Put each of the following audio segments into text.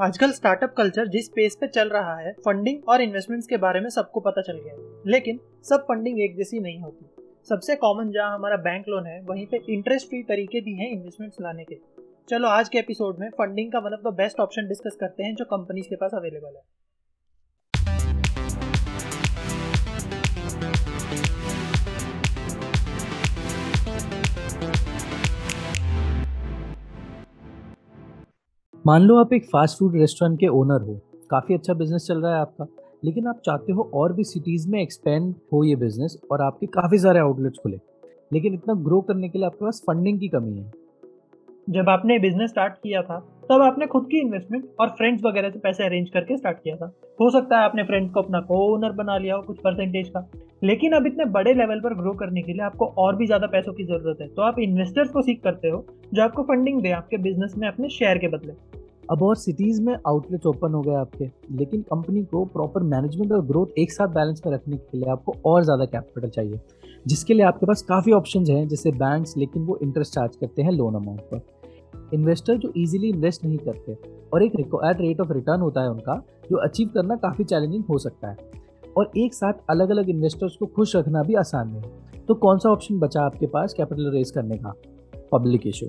आजकल startup culture जिस pace पे चल रहा है फंडिंग और इन्वेस्टमेंट्स के बारे में सबको पता चल गया है। लेकिन सब फंडिंग एक जैसी नहीं होती। सबसे कॉमन जहाँ हमारा बैंक लोन है, वहीं पे इंटरेस्ट फ्री तरीके भी हैं इन्वेस्टमेंट्स लाने के। चलो आज के एपिसोड में फंडिंग का one of the best option discuss करते हैं जो कंपनीज़ के पास अवेलेबल है। मान लो आप एक फास्ट फ़ूड रेस्टोरेंट के ओनर हो, काफ़ी अच्छा बिज़नेस चल रहा है आपका, लेकिन आप चाहते हो और भी सिटीज़ में एक्सपेंड हो ये बिज़नेस और आपके काफ़ी सारे आउटलेट्स खुले, लेकिन इतना ग्रो करने के लिए आपके पास फंडिंग की कमी है। जब आपने बिज़नेस स्टार्ट किया था, तब आपने खुद की इन्वेस्टमेंट और फ्रेंड्स वगैरह से पैसे अरेंज करके स्टार्ट किया था। हो सकता है आपने फ्रेंड्स को अपना को ओनर बना लिया हो कुछ परसेंटेज का, लेकिन अब इतने बड़े लेवल पर ग्रो करने के लिए आपको और भी ज़्यादा पैसों की ज़रूरत है। तो आप इन्वेस्टर्स को सीख करते हो, जो आपको फंडिंग दे, आपके बिज़नेस में अपने शेयर के बदले। अब और सिटीज़ में आउटलेट ओपन हो गए आपके, लेकिन कंपनी को प्रॉपर मैनेजमेंट और ग्रोथ एक साथ बैलेंस में रखने के लिए आपको और ज़्यादा कैपिटल चाहिए, जिसके लिए आपके पास काफ़ी ऑप्शंस हैं, जैसे बैंक्स लेकिन वो इंटरेस्ट चार्ज करते हैं लोन अमाउंट पर। इन्वेस्टर जो इजीली इन्वेस्ट नहीं करते, और एक रिक्वायर्ड रेट ऑफ़ रिटर्न होता है उनका, जो अचीव करना काफ़ी चैलेंजिंग हो सकता है। और एक साथ अलग अलग इन्वेस्टर्स को खुश रखना भी आसान नहीं तो कौन सा ऑप्शन बचा आपके पास कैपिटल रेज करने का? पब्लिक इशू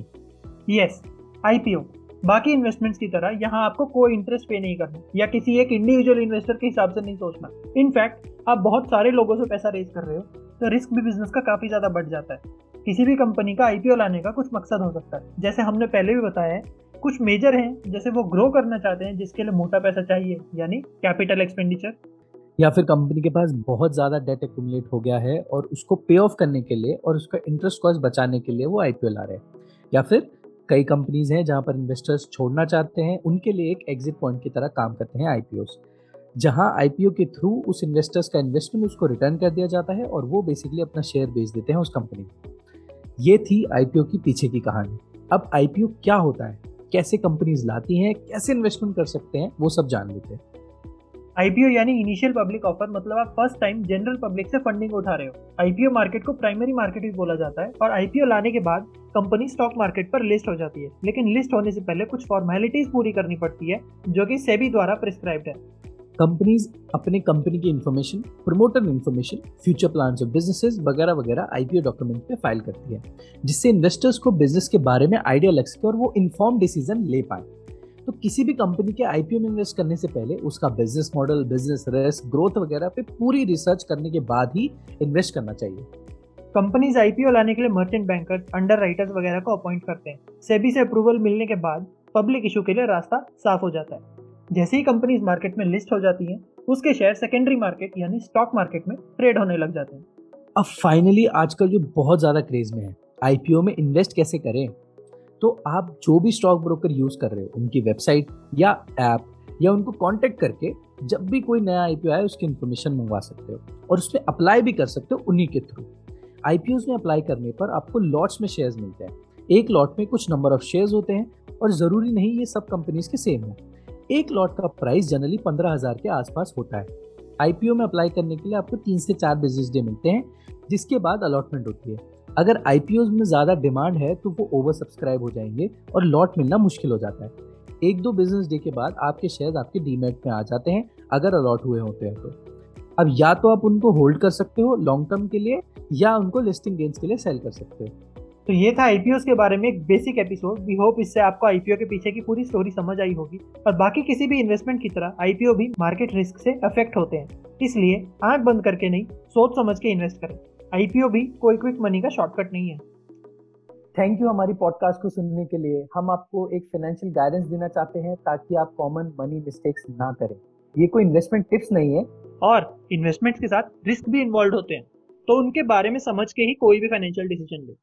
यस आईपीओ बाकी इन्वेस्टमेंट्स की तरह यहाँ आपको कोई इंटरेस्ट पे नहीं करना, या किसी एक इंडिविजुअल इन्वेस्टर के हिसाब से नहीं सोचना। इनफैक्ट आप बहुत सारे लोगों से पैसा रेज कर रहे हो तो रिस्क भी बिज़नेस का काफ़ी ज़्यादा बढ़ जाता है। किसी भी कंपनी का आईपीओ लाने का कुछ मकसद हो सकता है। जैसे हमने पहले भी बताया है, कुछ मेजर हैं, जैसे वो ग्रो करना चाहते हैं, जिसके लिए मोटा पैसा चाहिए, यानी कैपिटल एक्सपेंडिचर या फिर कंपनी के पास बहुत ज़्यादा डेट एक्यूमुलेट हो गया है, और उसको पे ऑफ़ करने के लिए और उसका इंटरेस्ट कॉस्ट बचाने के लिए वो आईपीओ ला रहे हैं। या फिर कई कंपनीज़ हैं जहाँ पर इन्वेस्टर्स छोड़ना चाहते हैं, उनके लिए एक एग्जिट पॉइंट की तरह काम करते हैं आईपीओ जहाँ आईपीओ के थ्रू उस इन्वेस्टर्स का इन्वेस्टमेंट उसको रिटर्न कर दिया जाता है और वो बेसिकली अपना शेयर बेच देते हैं उस कंपनी को ये थी आईपीओ की पीछे की कहानी। अब आईपीओ क्या होता है? कैसे कंपनीज़ लाती हैं? कैसे इन्वेस्टमेंट कर सकते हैं? वो सब जान लेते हैं। आईपीओ यानी इनिशियल पब्लिक ऑफ़र मतलब आप फ़र्स्ट टाइम जनरल पब्लिक से फंडिंग उठा रहे हो। आईपीओ मार्केट को प्राइमरी मार्केट भी बोला जाता है और आईपीओ लाने के बाद कंपनी स्टॉक मार्केट पर लिस्ट हो जाती है। लेकिन लिस्ट होने से पहले कुछ फॉर्मेलिटीज पूरी करनी पड़ती है, जो कि सेबी द्वारा प्रिस्क्राइब्ड है। कंपनीज़ अपने कंपनी की information promoter information future plan of businesses वगैरह वगैरह आईपीओ डॉक्यूमेंट पे फ़ाइल करती है, जिससे इन्वेस्टर्स को बिज़नेस के बारे में आइडिया लग सके और वो इन्फॉर्म डिसीज़न ले पाए। तो किसी भी कंपनी के आईपीओ में इन्वेस्ट करने से पहले उसका business model business risk growth वगैरह पे पूरी रिसर्च करने के बाद ही इन्वेस्ट करना चाहिए। कंपनीज़ आईपीओ लाने के लिए मर्चेंट बैंकर्स अंडर राइटर्स वगैरह को अपॉइंट करते हैं। सेबी से अप्रूवल मिलने के बाद पब्लिक इशू के लिए रास्ता साफ़ हो जाता है। जैसे ही कंपनीज़ मार्केट में लिस्ट हो जाती हैं उसके शेयर सेकेंडरी मार्केट यानी स्टॉक मार्केट में ट्रेड होने लग जाते हैं। अब फाइनली आजकल जो बहुत ज़्यादा क्रेज में है आईपीओ में इन्वेस्ट कैसे करें? तो आप जो भी स्टॉक ब्रोकर यूज़ कर रहे हो, उनकी वेबसाइट या ऐप या उनको कांटेक्ट करके जब भी कोई नया आईपीओ आए उसकी इन्फॉर्मेशन मंगवा सकते हो और उस पर अप्लाई भी कर सकते हो उन्हीं के थ्रू आईपीओ में अप्लाई करने पर आपको लॉट्स में शेयर्स मिलते हैं। एक लॉट में कुछ नंबर ऑफ़ शेयर्स होते हैं और ज़रूरी नहीं ये सब कंपनीज़ के सेम हो। एक लॉट का प्राइस जनरली पंद्रह हज़ार के आसपास होता है। आईपीओ में अप्लाई करने के लिए आपको तीन से चार बिज़नेस डे मिलते हैं, जिसके बाद अलॉटमेंट होती है। अगर आईपीओ में ज़्यादा डिमांड है तो वो ओवर सब्सक्राइब हो जाएँगे और लॉट मिलना मुश्किल हो जाता है। एक दो बिज़नेस डे के बाद आपके शेयर आपके डीमेट में आ जाते हैं, अगर अलॉट हुए होते हैं तो। अब या तो आप उनको होल्ड कर सकते हो लॉन्ग टर्म के लिए, या उनको लिस्टिंग गेंस के लिए सेल कर सकते हो। तो ये था आईपीओ के बारे में एक बेसिक एपिसोड वी होप इससे आपको आईपीओ के पीछे की पूरी स्टोरी समझ आई होगी। और बाकी किसी भी इन्वेस्टमेंट की तरह आईपीओ भी मार्केट रिस्क से अफेक्ट होते हैं। इसलिए आँख बंद करके नहीं, सोच समझ के इन्वेस्ट करें। आईपीओ भी कोई क्विक मनी का शॉर्टकट नहीं है। थैंक यू हमारी पॉडकास्ट को सुनने के लिए। हम आपको एक फाइनेंशियल गाइडेंस देना चाहते हैं ताकि आप कॉमन मनी मिस्टेक्स ना करें। ये कोई इन्वेस्टमेंट टिप्स नहीं है। और इन्वेस्टमेंट के साथ रिस्क भी इन्वॉल्व होते हैं। तो उनके बारे में समझ के ही कोई भी फाइनेंशियल डिसीज़न ले।